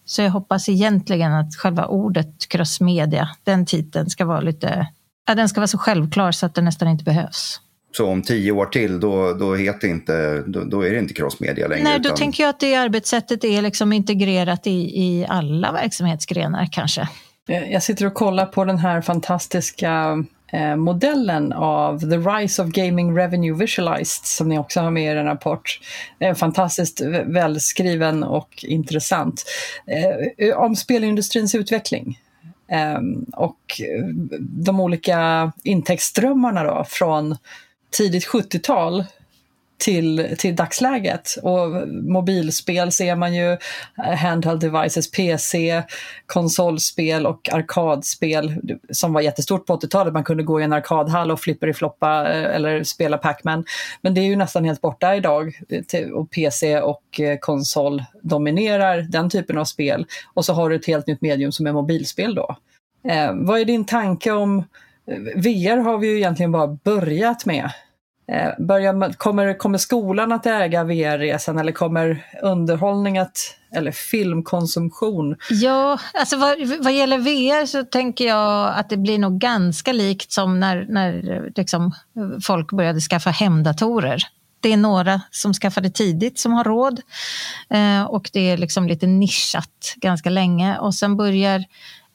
Så jag hoppas egentligen att själva ordet crossmedia, den titeln ska vara lite, ja, den ska vara så självklar så att den nästan inte behövs. Så om tio år till, då, då, heter inte, då, då är det inte crossmedia längre? Nej, då utan... tänker jag att det arbetssättet är liksom integrerat i, i alla verksamhetsgrenar kanske. Jag sitter och kollar på den här fantastiska eh, modellen av The Rise of Gaming Revenue Visualized som ni också har med i er rapport. Eh, fantastiskt välskriven och intressant. Eh, om spelindustrins utveckling. Ehm, och de olika intäktsströmmarna då från tidigt 70-tal till, till dagsläget. Och mobilspel ser man ju, eh, handheld devices, PC, konsolspel och arkadspel som var jättestort på 80-talet. Man kunde gå i en arkadhall och flipper-floppa eh, eller spela Pac-Man. Men det är ju nästan helt borta idag och PC och eh, konsol dominerar den typen av spel. Och så har du ett helt nytt medium som är mobilspel då. Eh, vad är din tanke om VR har vi ju egentligen bara börjat med. Eh, börjar, kommer, kommer skolan att äga VR-resan eller kommer underhållning att, eller filmkonsumtion? Ja, alltså vad, vad gäller VR så tänker jag att det blir nog ganska likt som när, när liksom, folk började skaffa hemdatorer. Det är några som skaffade tidigt som har råd eh, och det är liksom lite nischat ganska länge och sen börjar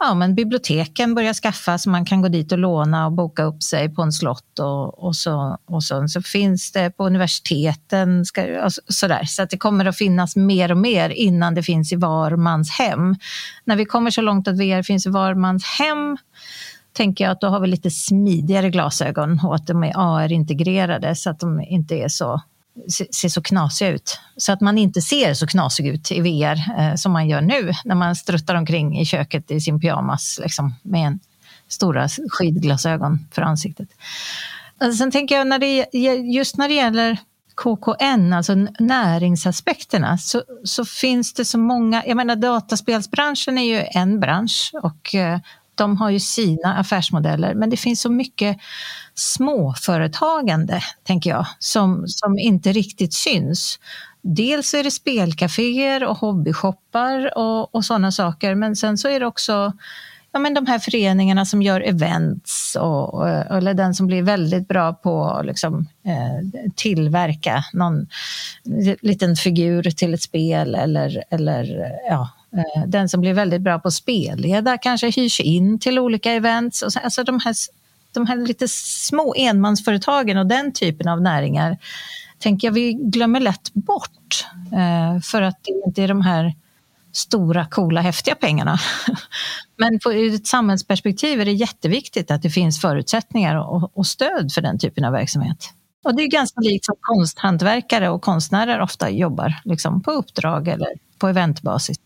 ja, men biblioteken börjar skaffa så man kan gå dit och låna och boka upp sig på en slott och, och, så, och så, så finns det på universiteten ska, alltså, och så, där. Så att det kommer att finnas mer och mer innan det finns i var mans hem. När vi kommer så långt att VR finns i var mans hem tänker jag att då har vi lite smidigare glasögon och att de är AR-integrerade så att de inte är så ser så knasiga ut. Så att man inte ser så knasig ut i VR eh, som man gör nu när man struttar omkring i köket i sin pyjamas liksom, med en stora skidglasögon för ansiktet. Alltså, sen tänker jag, när det, just när det gäller KKN, alltså näringsaspekterna, så, så finns det så många... Jag menar dataspelsbranschen är ju en bransch och eh, de har ju sina affärsmodeller, men det finns så mycket småföretagande, tänker jag, som, som inte riktigt syns. Dels är det spelcaféer och hobbyshoppar och, och sådana saker, men sen så är det också ja, men de här föreningarna som gör events och, eller den som blir väldigt bra på att liksom, eh, tillverka någon liten figur till ett spel eller, eller ja, Eh, den som blir väldigt bra på att spelleda kanske hyrs in till olika events. Och så, alltså de här, de här lite små enmansföretagen och den typen av näringar tänker jag vi glömmer lätt bort eh, för att det inte är de här stora, coola, häftiga pengarna. Men på, ur ett samhällsperspektiv är det jätteviktigt att det finns förutsättningar och, och stöd för den typen av verksamhet. Och det är ganska likt som konsthantverkare och konstnärer ofta jobbar, liksom på uppdrag eller på eventbasis.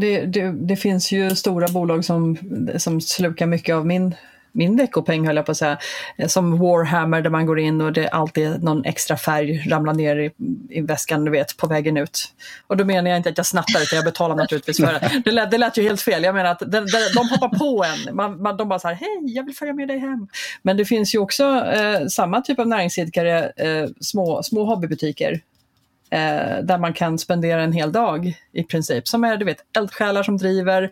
Det, det, det, finns ju stora bolag som, som slukar mycket av min min veckopeng höll jag på att säga, som Warhammer där man går in och det alltid är någon extra färg ramlar ner i, i väskan du vet, på vägen ut. Och då menar jag inte att jag snattar utan jag betalar naturligtvis för det. Det lät, det lät ju helt fel. Jag menar att de, de, de hoppar på en. Man, man, de bara så här, hej, jag vill följa med dig hem. Men det finns ju också eh, samma typ av näringsidkare, eh, små, små hobbybutiker eh, där man kan spendera en hel dag i princip. Som är du vet, eldsjälar som driver,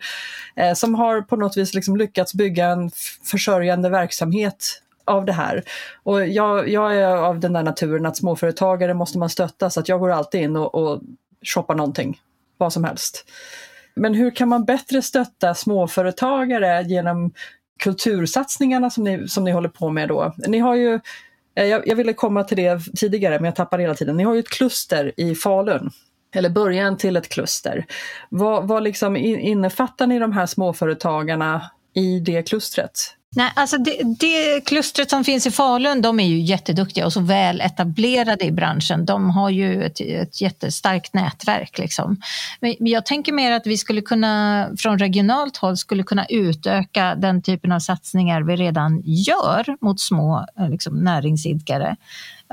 eh, som har på något vis liksom lyckats bygga en försörjande verksamhet av det här. Och jag, jag, är av den där naturen att småföretagare måste man stötta så att jag går alltid in och, och shoppar någonting, vad som helst. Men hur kan man bättre stötta småföretagare genom kultursatsningarna som ni, som ni håller på med då? Ni har ju Eh, jag, jag ville komma till det tidigare men jag tappar hela tiden. Ni har ju ett kluster i Falun eller början till ett kluster. Vad, vad liksom innefattar ni de här småföretagarna i det klustret? Nej, alltså det, det, klustret som finns i Falun, de är ju jätteduktiga och så väl etablerade i branschen. De har ju ett, ett jättestarkt nätverk. Liksom. Men jag tänker mer att vi skulle kunna, från regionalt håll, skulle kunna utöka den typen av satsningar vi redan gör mot små eh, liksom, näringsidkare.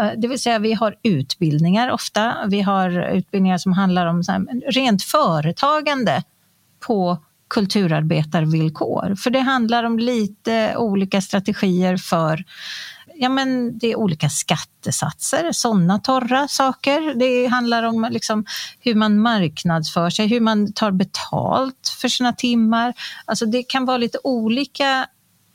Eh, det vill säga vi har utbildningar ofta. Vi har utbildningar som handlar om här, rent företagande på kulturarbetarvillkor. För det handlar om lite olika strategier för Ja, men det är olika skattesatser, sådana torra saker. Det handlar om liksom hur man marknadsför sig, hur man tar betalt för sina timmar. Alltså det kan vara lite olika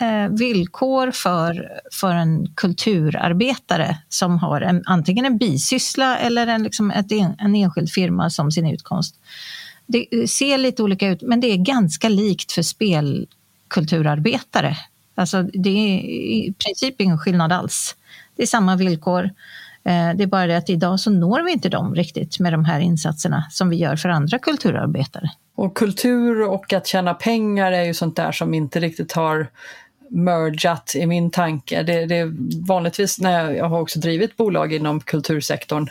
eh, villkor för, för en kulturarbetare som har en, antingen en bisyssla eller en, liksom ett, en enskild firma som sin utkomst. Det eh, ser lite olika ut, men det är ganska likt för spelkulturarbetare. Alltså det är i princip ingen skillnad alls. Det är samma villkor. Eh, det är bara det att idag så når vi inte dem riktigt med de här insatserna som vi gör för andra kulturarbetare. Och kultur och att tjäna pengar är ju sånt där som inte riktigt har mergat i min tanke. Det, det är vanligtvis när jag, jag har också drivit bolag inom kultursektorn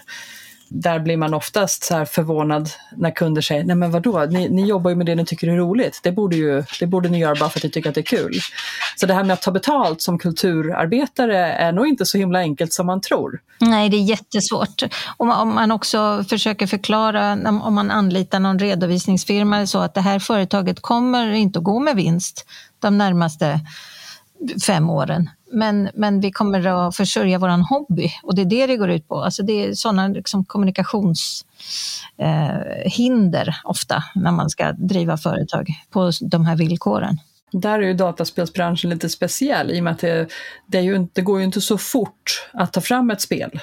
där blir man oftast så förvånad när kunder säger, nej men vadå, ni, ni jobbar ju med det ni tycker är roligt. Det borde, ju, det borde ni göra bara för att ni tycker att det är kul. Så det här med att ta betalt som kulturarbetare är nog inte så himla enkelt som man tror. Nej, det är jättesvårt. Om, om man också försöker förklara, om man anlitar någon redovisningsfirma så att det här företaget kommer inte att gå med vinst de närmaste fem åren. Men, men vi kommer att försörja vår hobby och det är det det går ut på. Alltså det är sådana liksom kommunikationshinder eh, ofta när man ska driva företag på de här villkoren. Där är ju dataspelsbranschen lite speciell i och med att det, det, ju, det går ju inte så fort att ta fram ett spel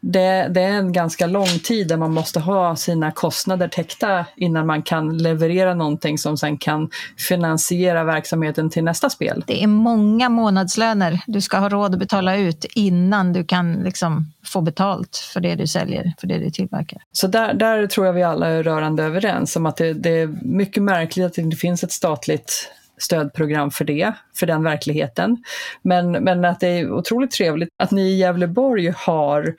det, det, är en ganska lång tid där man måste ha sina kostnader täckta innan man kan leverera någonting som sen kan finansiera verksamheten till nästa spel. Det är många månadslöner du ska ha råd att betala ut innan du kan liksom få betalt för det du säljer, för det du tillverkar. Så där, där tror jag vi alla är rörande överens om att det, det är mycket märkligt att det inte finns ett statligt stödprogram för det, för den verkligheten. Men, men att det är otroligt trevligt att ni i Gävleborg har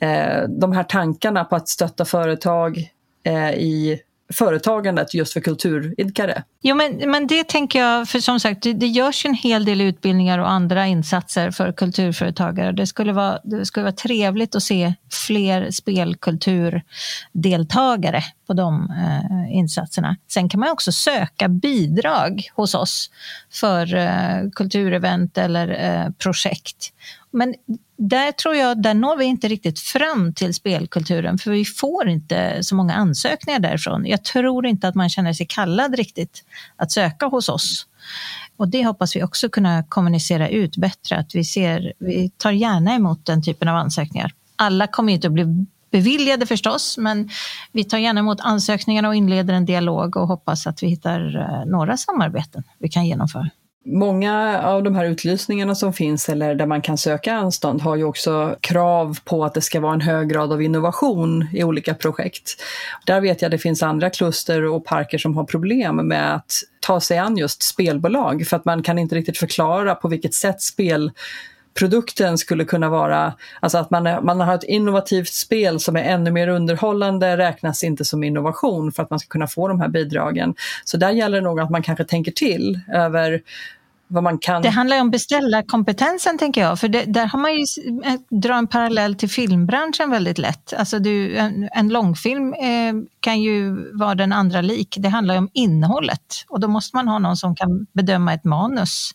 Eh, de här tankarna på att stötta företag eh, i företagandet just för kulturidkare. Jo, men, men det tänker jag, för som sagt, det, det görs en hel del utbildningar och andra insatser för kulturföretagare. Det skulle vara, det skulle vara trevligt att se fler spelkulturdeltagare på de eh, insatserna. Sen kan man också söka bidrag hos oss för eh, kulturevent eller eh, projekt. Men där tror jag, där når vi inte riktigt fram till spelkulturen för vi får inte så många ansökningar därifrån. Jag tror inte att man känner sig kallad riktigt att söka hos oss. Och det hoppas vi också kunna kommunicera ut bättre, att vi, ser, vi tar gärna emot den typen av ansökningar. Alla kommer inte att bli beviljade förstås, men vi tar gärna emot ansökningarna och inleder en dialog och hoppas att vi hittar eh, några samarbeten vi kan genomföra. Många av de här utlysningarna som finns eller där man kan söka anstånd har ju också krav på att det ska vara en hög grad av innovation i olika projekt. Där vet jag att det finns andra kluster och parker som har problem med att ta sig an just spelbolag för att man kan inte riktigt förklara på vilket sätt spel produkten skulle kunna vara, alltså att man, man har ett innovativt spel som är ännu mer underhållande räknas inte som innovation för att man ska kunna få de här bidragen. Så där gäller det nog att man kanske tänker till över vad man kan. Det handlar ju om beställarkompetensen tänker jag, för det, där har man ju, eh, dra en parallell till filmbranschen väldigt lätt. Alltså du, en, en långfilm eh, kan ju vara den andra lik, det handlar ju om innehållet och då måste man ha någon som kan bedöma ett manus.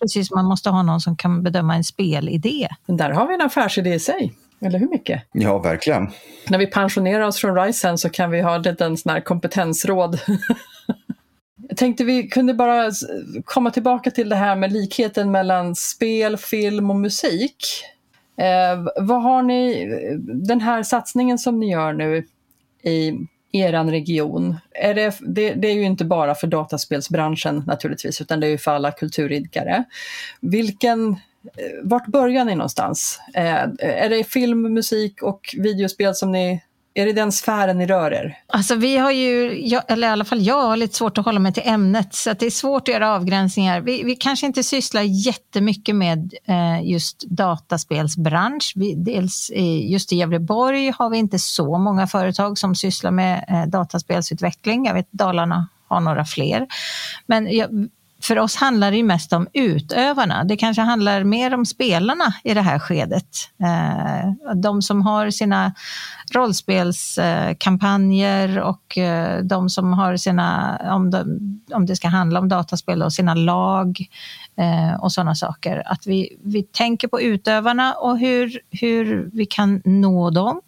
Precis som man måste ha någon som kan bedöma en spelidé. Men där har vi en affärsidé i sig. Eller hur mycket? Ja, verkligen. När vi pensionerar oss från Ryzen så kan vi ha en liten sån här kompetensråd. Jag tänkte vi kunde bara komma tillbaka till det här med likheten mellan spel, film och musik. Eh, vad har ni, den här satsningen som ni gör nu i er region, är det, det, det, är ju inte bara för dataspelsbranschen naturligtvis, utan det är ju för alla kulturidkare. Vilken, eh, vart börjar ni någonstans? Eh, är det film, musik och videospel som ni är det den sfären ni rör er? Alltså vi har ju, eller i alla fall jag har lite svårt att hålla mig till ämnet så det är svårt att göra avgränsningar. Vi, vi kanske inte sysslar jättemycket med eh, just dataspelsbransch. Vi, dels i, just i Gävleborg har vi inte så många företag som sysslar med eh, dataspelsutveckling. Jag vet Dalarna har några fler. Men jag, för oss handlar det ju mest om utövarna. Det kanske handlar mer om spelarna i det här skedet. Eh, de som har sina rollspelskampanjer och eh, de som har sina, om, de, om det ska handla om dataspel, och sina lag eh, och sådana saker. Att vi, vi tänker på utövarna och hur, hur vi kan nå dem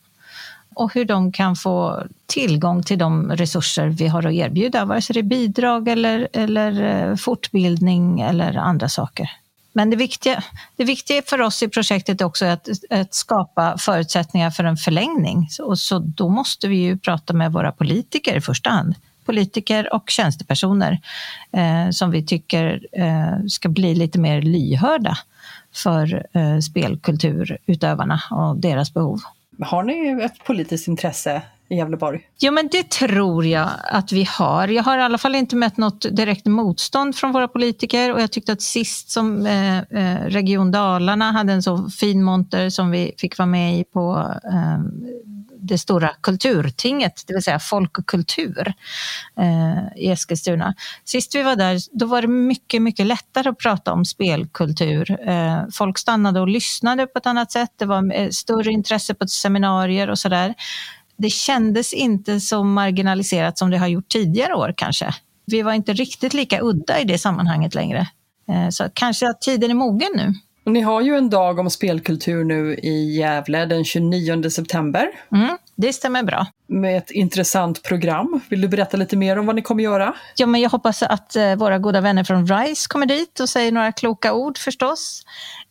och hur de kan få tillgång till de resurser vi har att erbjuda, vare sig det är bidrag eller, eller eh, fortbildning eller andra saker. Men det viktiga, det viktiga för oss i projektet är också att, att skapa förutsättningar för en förlängning. Så, så då måste vi ju prata med våra politiker i första hand. Politiker och tjänstepersoner eh, som vi tycker eh, ska bli lite mer lyhörda för eh, spelkulturutövarna och deras behov. Har ni ett politiskt intresse i Gävleborg? Jo, men det tror jag att vi har. Jag har i alla fall inte mött något direkt motstånd från våra politiker och jag tyckte att sist som eh, eh Region Dalarna hade en så fin monter som vi fick vara med i på eh, det stora kulturtinget, det vill säga folk och kultur eh, i Eskilstuna. Sist vi var där, då var det mycket, mycket lättare att prata om spelkultur. Eh, folk stannade och lyssnade på ett annat sätt. Det var eh, större intresse på seminarier och sådär. Det kändes inte så marginaliserat som det har gjort tidigare år kanske. Vi var inte riktigt lika udda i det sammanhanget längre. Eh, så kanske att tiden är mogen nu. Och ni har ju en dag om spelkultur nu i Gävle den 29 september. Mm, det stämmer bra. Med ett intressant program. Vill du berätta lite mer om vad ni kommer göra? Ja, men jag hoppas att eh, våra goda vänner från RISE kommer dit och säger några kloka ord förstås.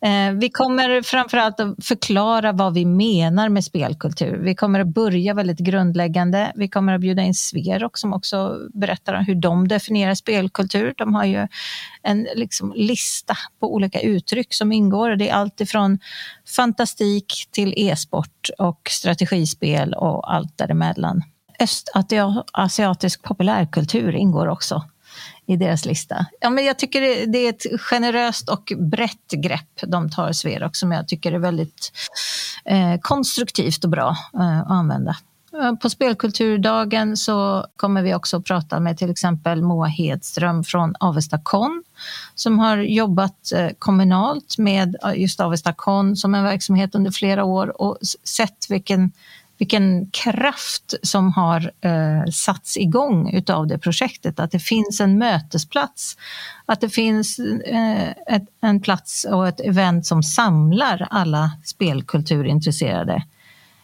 Eh, vi kommer framförallt att förklara vad vi menar med spelkultur. Vi kommer att börja väldigt grundläggande. Vi kommer att bjuda in Sverok som också berättar hur de definierar spelkultur. De har ju en liksom, lista på olika uttryck som ingår. Det är allt ifrån fantastik till e-sport och strategispel och allt däremellan. Östasiatisk populärkultur ingår också i deras lista. Ja, men jag tycker det, är ett generöst och brett grepp de tar, Sverok, som jag tycker är väldigt eh, konstruktivt och bra eh, att använda. Eh, på spelkulturdagen så kommer vi också att prata med till exempel Moa Hedström från Avesta Kon som har jobbat eh, kommunalt med eh, just Avesta Kon som en verksamhet under flera år och sett vilken, vilken kraft som har eh, satts igång utav det projektet. Att det finns en mötesplats, att det finns eh, ett, en plats och ett event som samlar alla spelkulturintresserade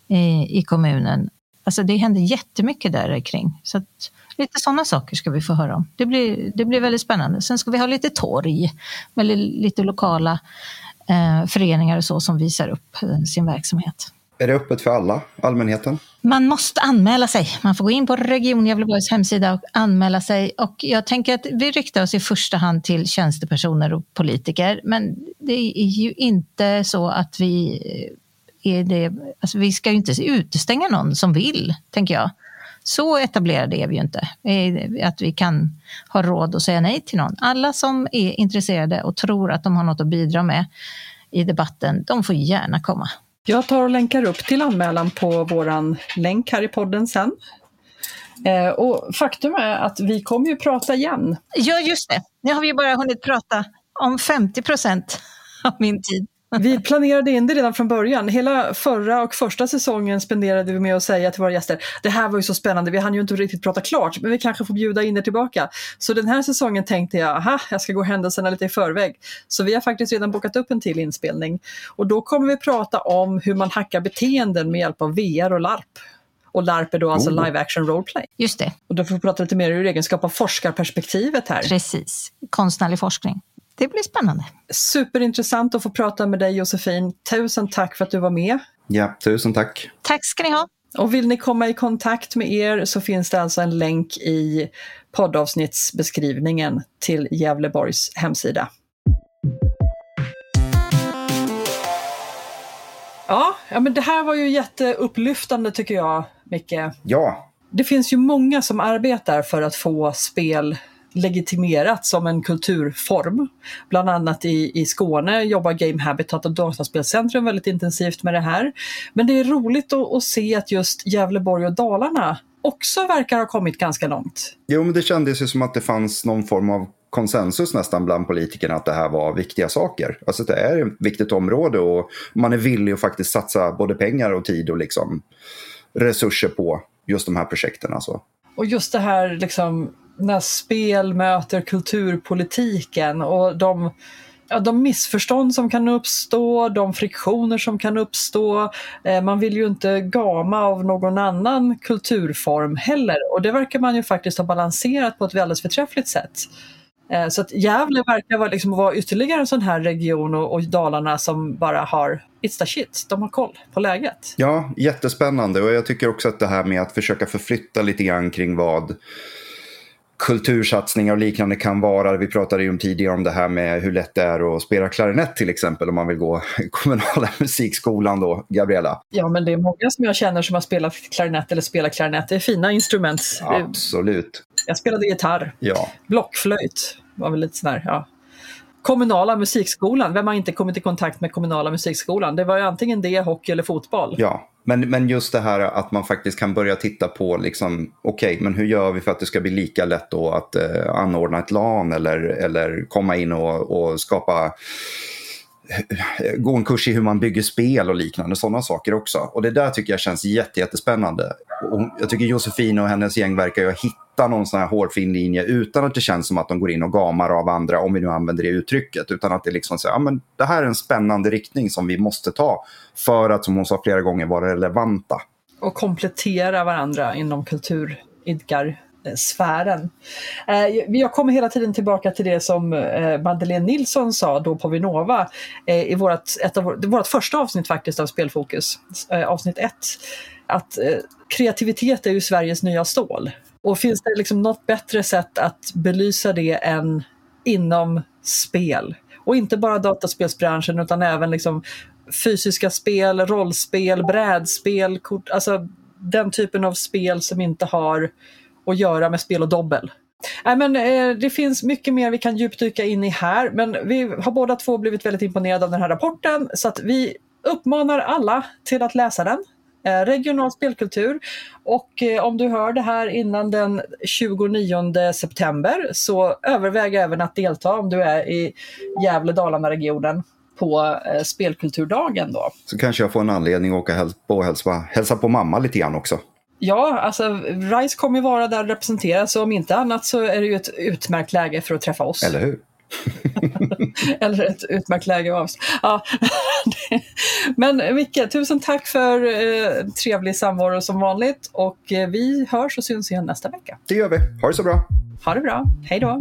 i, i kommunen Alltså det händer jättemycket där kring. Så att, lite sådana saker ska vi få höra om. Det blir, det blir väldigt spännande. Sen ska vi ha lite torg med lite lokala eh, föreningar och så som visar upp eh, sin verksamhet. Är det öppet för alla, allmänheten? Man måste anmäla sig. Man får gå in på Region Gävleborgs hemsida och anmäla sig. Och jag tänker att vi riktar oss i första hand till tjänstepersoner och politiker. Men det är ju inte så att vi är det, alltså vi ska ju inte utestänga någon som vill, tänker jag. Så etablerade är vi ju inte, att vi kan ha råd att säga nej till någon. Alla som är intresserade och tror att de har något att bidra med i debatten, de får gärna komma. Jag tar och länkar upp till anmälan på våran länk här i podden sen. Eh, och faktum är att vi kommer ju prata igen. Ja, just det. Nu har vi bara hunnit prata om 50 procent av min tid. Vi planerade in det redan från början. Hela förra och första säsongen spenderade vi med att säga till våra gäster, det här var ju så spännande, vi hann ju inte riktigt prata klart, men vi kanske får bjuda in er tillbaka. Så den här säsongen tänkte jag, aha, jag ska gå händelserna lite i förväg. Så vi har faktiskt redan bokat upp en till inspelning. Och då kommer vi prata om hur man hackar beteenden med hjälp av VR och LARP. Och LARP är då alltså oh. live action roleplay. Just det. Och då får vi prata lite mer ur egenskap av forskarperspektivet här. Precis, konstnärlig forskning det blir spännande. Superintressant att få prata med dig Josefin. Tusen tack för att du var med. Ja, tusen tack. Tack ska ni ha. Och vill ni komma i kontakt med er så finns det alltså en länk i poddavsnittsbeskrivningen till Gävleborgs hemsida. Ja, ja, men det här var ju jätteupplyftande tycker jag, Micke. Ja. Det finns ju många som arbetar för att få spel legitimerat som en kulturform. Bland annat i, i Skåne jobbar Game Habitat och Dataspelscentrum väldigt intensivt med det här. Men det är roligt att, att se att just Gävleborg och Dalarna också verkar ha kommit ganska långt. Jo, men det kändes ju som att det fanns någon form av konsensus nästan bland politikerna att det här var viktiga saker. Alltså det är ett viktigt område och man är villig att faktiskt satsa både pengar och tid och liksom resurser på just de här projekten. Alltså. Och just det här liksom när spel möter kulturpolitiken och de, ja, de missförstånd som kan uppstå, de friktioner som kan uppstå. Eh, man vill ju inte gama av någon annan kulturform heller och det verkar man ju faktiskt ha balanserat på ett väldigt förträffligt sätt. Eh, så att Gävle verkar vara, liksom, vara ytterligare en sån här region och, och Dalarna som bara har It's the shit, de har koll på läget. Ja, jättespännande och jag tycker också att det här med att försöka förflytta lite grann kring vad kultursatsningar och liknande kan vara. Vi pratade ju om tidigare om det här med hur lätt det är att spela klarinett till exempel om man vill gå kommunala musikskolan då, Gabriella. Ja, men det är många som jag känner som har spelat klarinett eller spelar klarinett. Det är fina instrument. Absolut. Jag spelade gitarr. Ja. Blockflöjt var väl lite sådär, ja. Kommunala musikskolan, vem har inte kommit i kontakt med kommunala musikskolan? Det var ju antingen det, hockey eller fotboll. Ja, men, men just det här att man faktiskt kan börja titta på, liksom, okej, okay, men hur gör vi för att det ska bli lika lätt då att eh, anordna ett LAN eller, eller komma in och, och skapa Eh, gå en kurs i hur man bygger spel och liknande sådana saker också. Och det där tycker jag känns jättespännande. Och jag tycker Josefin och hennes gäng verkar ju ha hittat någon sån här hårfin linje utan att det känns som att de går in och gamar av andra, om vi nu använder det uttrycket. Utan att det liksom säger, ja men det här är en spännande riktning som vi måste ta för att, som hon sa flera gånger, vara relevanta. Och komplettera varandra inom kulturidkar sfären. Eh, jag kommer hela tiden tillbaka till det som eh, Madeleine Nilsson sa då på Vinnova eh, i vårt, ett av vårt första avsnitt faktiskt av Spelfokus, avsnitt 1. Att kreativitet är ju Sveriges nya stål. Och finns det liksom något bättre sätt att belysa det än inom spel? Och inte bara dataspelsbranschen utan även liksom fysiska spel, rollspel, brädspel, kort, alltså den typen av spel som inte har att göra med spel och dobbel. Nej, men, eh, det finns mycket mer vi kan djupdyka in i här, men vi har båda två blivit väldigt imponerade av den här rapporten så att vi uppmanar alla till att läsa den. Eh, regional spelkultur. Och eh, om du hör det här innan den 29 september så överväg även att delta om du är i Gävle-Dalarna-regionen på eh, spelkulturdagen då. Så kanske jag får en anledning att åka häl- på hälsa, hälsa på mamma lite grann också. Ja, alltså RISE kommer ju vara där och representera så om inte annat så är det ju ett utmärkt läge för att träffa oss. Eller hur? Eller ett utmärkt läge av oss. Ja. Men Micke, tusen tack för eh, trevlig samvaro som vanligt och eh, vi hörs och syns igen nästa vecka. Det gör vi. Ha det så bra. Ha det bra, hej då!